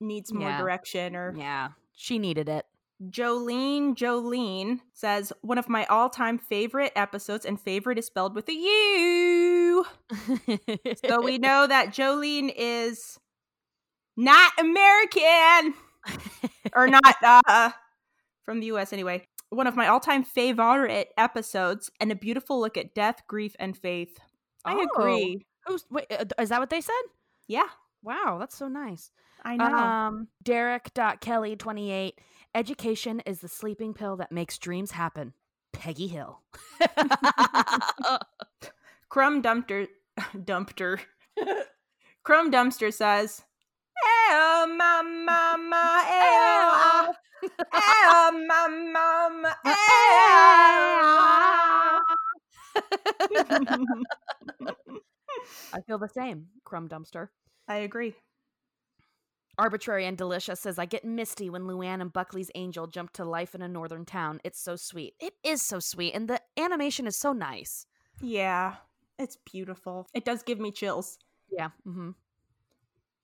needs more
Yeah.
direction. Or
yeah, she needed it.
Jolene Jolene says one of my all-time favorite episodes, and favorite is spelled with a U. So we [LAUGHS] know that Jolene is not American [LAUGHS] or not uh, from the U.S. Anyway, one of my all-time favorite episodes, and a beautiful look at death, grief, and faith. I
Oh.
agree.
Who's wait? uh, Is that what they said?
Yeah,
Wow, that's so nice.
I know.
Um, Derek.Kelly, 28. Education is the sleeping pill that makes dreams happen. Peggy Hill. [LAUGHS]
Crumb Dumpster [LAUGHS] Dumpster [LAUGHS] Crumb Dumpster says, "Oh, my mama, oh, oh, my mama, oh."
I feel the same, Crumb Dumpster.
I agree.
Arbitrary and Delicious says, I get misty when Luann and Buckley's angel jump to life in a northern town. It's so sweet. It is so sweet. And the animation is so nice.
Yeah, it's beautiful. It does give me chills.
Yeah. Mm-hmm.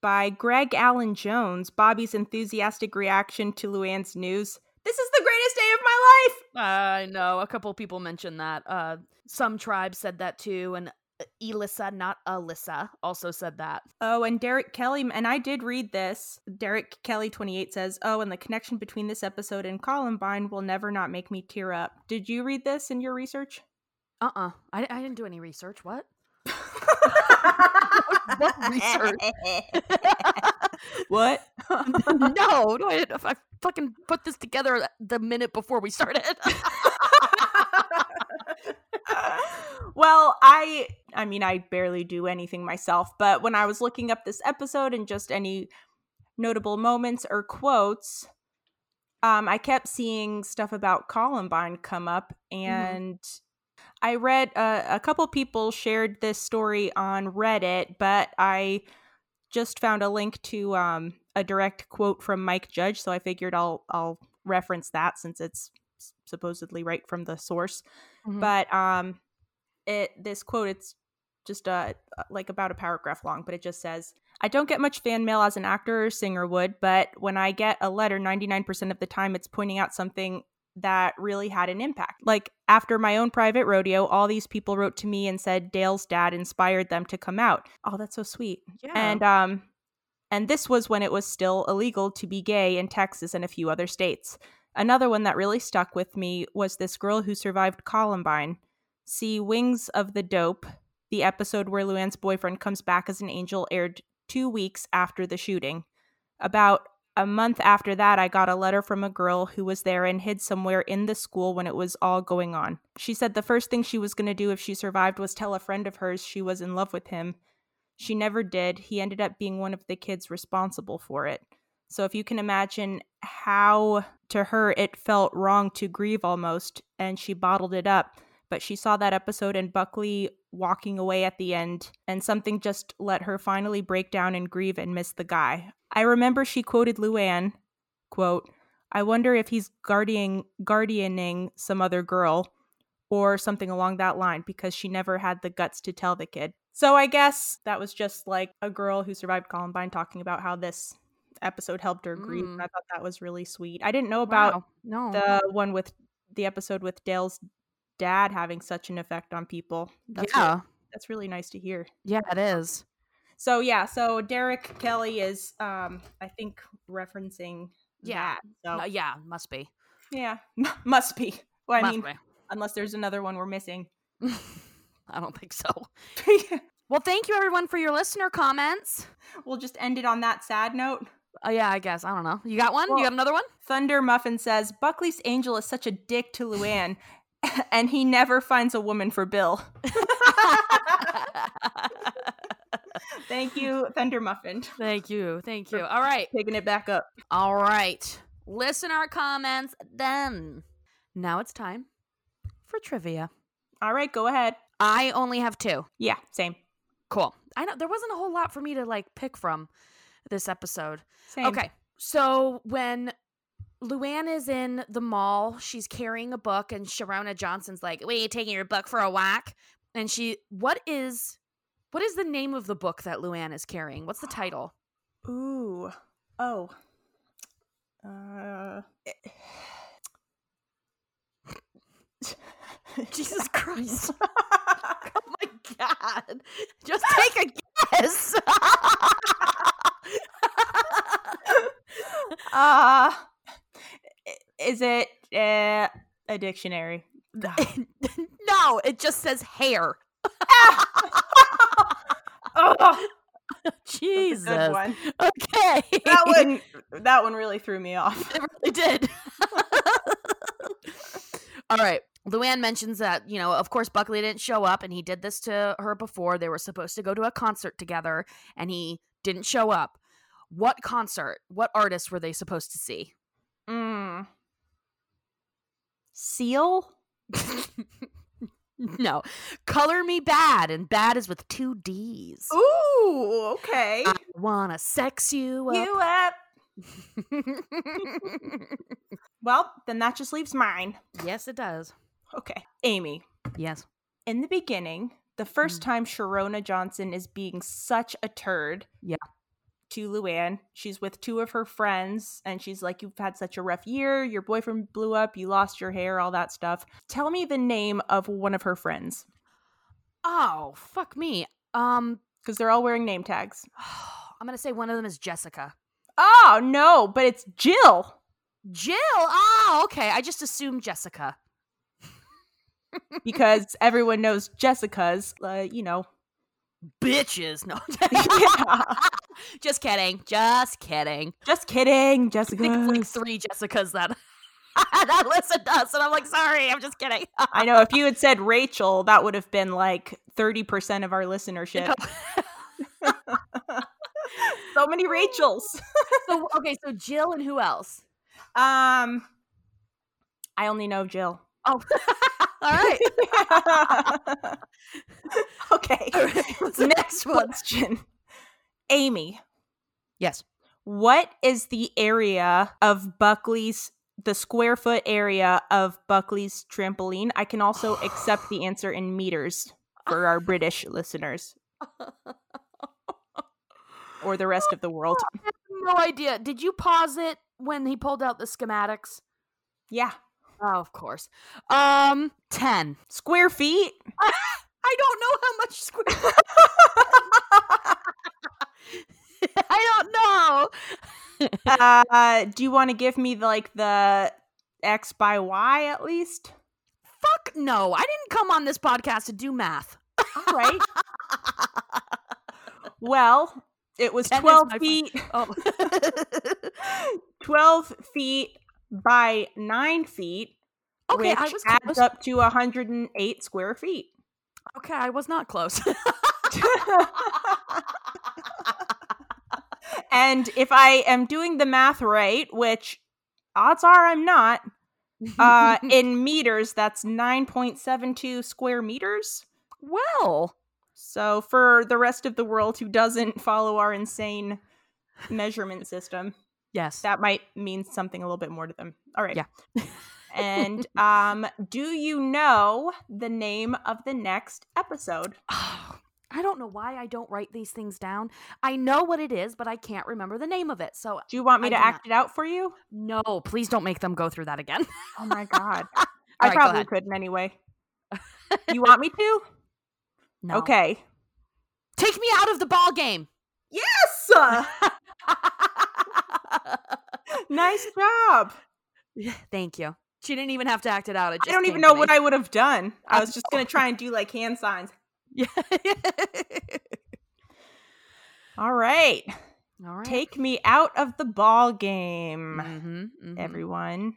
By Greg Allen Jones, Bobby's enthusiastic reaction to Luann's news. This is the greatest day of my life.
I know. A couple people mentioned that. Uh, some tribes said that too. And Elissa, not Alyssa, also said that.
Oh, and Derek Kelly, and I did read this. Derek Kelly 28 says, Oh, and the connection between this episode and Columbine will never not make me tear up. Did you read this in your research?
Uh uh I, I didn't do any research. What? [LAUGHS] [LAUGHS] what research? [LAUGHS]
what?
no, no, I, I fucking put this together the minute before we started.
Well, I I mean, I barely do anything myself, but when I was looking up this episode and just any notable moments or quotes, um, I kept seeing stuff about Columbine come up, and mm-hmm. I read uh, a couple people shared this story on Reddit, but I just found a link to um, a direct quote from Mike Judge, so I figured I'll I'll reference that since it's supposedly right from the source. Mm-hmm. But um, it this quote it's just uh like about a paragraph long, but it just says, "I don't get much fan mail as an actor or singer would, but when I get a letter, 99% of the time it's pointing out something that really had an impact. Like after my own private rodeo, all these people wrote to me and said Dale's dad inspired them to come out. Oh, that's so sweet.
Yeah.
And um and this was when it was still illegal to be gay in Texas and a few other states. Another one that really stuck with me was this girl who survived Columbine. See Wings of the Dope, the episode where Luann's boyfriend comes back as an angel, aired two weeks after the shooting. About a month after that, I got a letter from a girl who was there and hid somewhere in the school when it was all going on. She said the first thing she was going to do if she survived was tell a friend of hers she was in love with him. She never did. He ended up being one of the kids responsible for it. So if you can imagine how to her it felt wrong to grieve almost, and she bottled it up but she saw that episode and Buckley walking away at the end, and something just let her finally break down and grieve and miss the guy. I remember she quoted Luann, quote, I wonder if he's guardianing guardianing some other girl or something along that line because she never had the guts to tell the kid. So I guess that was just like a girl who survived Columbine talking about how this episode helped her grieve.
Mm.
I thought that was really sweet. I didn't know about
Wow. No.
the one with the episode with Dale's dad having such an effect on people. That's
yeah.
really, that's really nice to hear.
Yeah, it is.
So yeah, so Derek Kelly is um I think referencing
Yeah.
that. So
Uh, yeah, must be.
yeah, [LAUGHS] must be. Well, I
must
mean,
be.
unless there's another one we're missing. [LAUGHS]
I don't think so. [LAUGHS] Well, thank you everyone for your listener comments.
we'll just end it on that sad note.
Oh yeah, I guess. I don't know. You got one?
Well-
you got another one?
Thunder Muffin says Buckley's angel is such a dick to Luann, [LAUGHS] and he never finds a woman for Bill. [LAUGHS] Thank you, Thunder Muffin.
thank you. Thank you. All right.
Taking it back up.
All right. Listen our comments then. Now it's time for trivia.
All right, go ahead.
I only have two.
Yeah, same.
Cool. I know there wasn't a whole lot for me to like pick from this episode.
Same.
Okay. So when Luann is in the mall, she's carrying a book, and Sharona Johnson's like, Wait, you taking your book for a whack? And she what is what is the name of the book that Luann is carrying? What's the title?
Ooh. Oh. Uh. [LAUGHS]
Jesus [LAUGHS] Christ. [LAUGHS] oh my god. Just take a guess.
uh is it uh, a dictionary? [LAUGHS]
no, it just says hair. [LAUGHS] [LAUGHS]
oh,
Jesus.
good one.
Okay.
That one that one really threw me off.
It really did. All right. Luann mentions that, you know, of course, Buckley didn't show up and he did this to her before. They were supposed to go to a concert together and he didn't show up. What concert? What artist were they supposed to see?
Mm. Seal? [LAUGHS]
No. Color Me Badd, and bad is with two D's.
Ooh, okay.
I wanna sex you up.
you up. [LAUGHS] Well, then that just leaves mine.
yes, it does.
Okay. Amy,
Yes.
in the beginning, the first mm. time Sharona Johnson is being such a turd.
Yeah.
To Luann. She's with two of her friends, and she's like, You've had such a rough year. Your boyfriend blew up. You lost your hair, all that stuff. Tell me the name of one of her friends.
Oh, fuck me. Um,
Because they're all wearing name tags. [SIGHS]
I'm gonna say one of them is Jessica.
Oh, no, but it's Jill.
Jill. Oh, okay. I just assumed Jessica. [LAUGHS]
Because everyone knows Jessica's, uh, you know.
Bitches. No. [LAUGHS] just kidding. Just kidding.
Just kidding,
I
Jessica.
think like three Jessicas that [LAUGHS] that listened to us, and I'm like, sorry, I'm just kidding.
I know if you had said Rachel, that would have been like 30% of our listenership. [LAUGHS] so many Rachels.
so okay, so Jill and who else?
Um I only know Jill.
Oh, all right. [LAUGHS]
okay.
All right, [LAUGHS] [LAUGHS]
Next question. Amy,
Yes.
what is the area of Buckley's the square foot area of Buckley's trampoline? I can also accept the answer in meters for our British listeners or the rest of the oh, world.
I have no idea. Did you pause it when he pulled out the schematics?
Yeah.
Oh, of course. Um, ten.
Square feet? [LAUGHS]
I don't know how much square. [LAUGHS] I don't know.
uh, do you want to give me like the X by Y at least?
Fuck no. I didn't come on this podcast to do math.
All right. [LAUGHS] well, it was
10
12 feet,
Oh.
12 feet by 9 feet,
okay,
which
I was
adds
close.
up to 108 square feet.
Okay, I was not close. [LAUGHS]
and if I am doing the math right, which odds are I'm not, uh, [LAUGHS] in meters, that's 9.72 square meters.
well,
So for the rest of the world who doesn't follow our insane measurement system,
yes.
that might mean something a little bit more to them. All right.
Yeah. [LAUGHS]
and um do you know the name of the next episode?
I don't know why I don't write these things down. I know what it is, but I can't remember the name of it. So
Do you want me
I
to act it out for you?
no, please don't make them go through that again.
Oh my god. [LAUGHS] I
right,
probably couldn't anyway. [LAUGHS] You want me to?
No.
Okay.
Take me out of the ball game.
Yes. Nice job.
Thank you. She didn't even have to act it out. It
I don't even know what I would have done. I was just going to try and do like hand signs. [LAUGHS]
Yeah.
All right.
All right.
Take me out of the ball game,
mm-hmm,
everyone.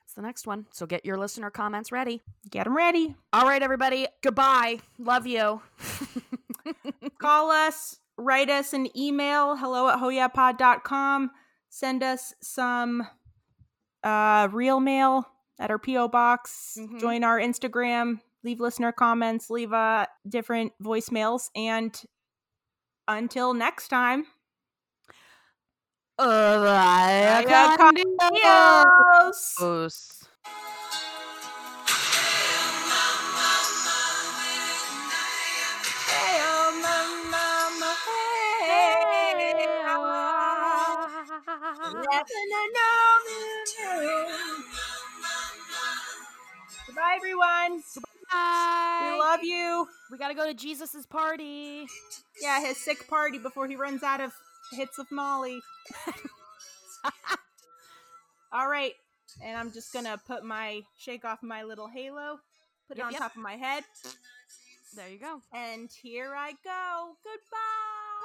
That's the next one. So get your listener comments ready.
Get them ready.
All right, everybody. Goodbye. Love you. [LAUGHS]
Call us, write us an email, hello at hoyapod.com. Send us some uh, real mail at our P.O. box.
Mhm.
Join our Instagram. Leave listener comments. Leave uh, different voicemails. And until next time,
Uh,
Vaya Nothing to know me. Goodbye, everyone. We love you.
We gotta go to Jesus's party.
Yeah, his sick party before he runs out of hits of Molly. [LAUGHS] All right. And I'm just gonna put my shake off my little halo, put it on
yep.
top of my head,
There you go.
and here I go. Goodbye.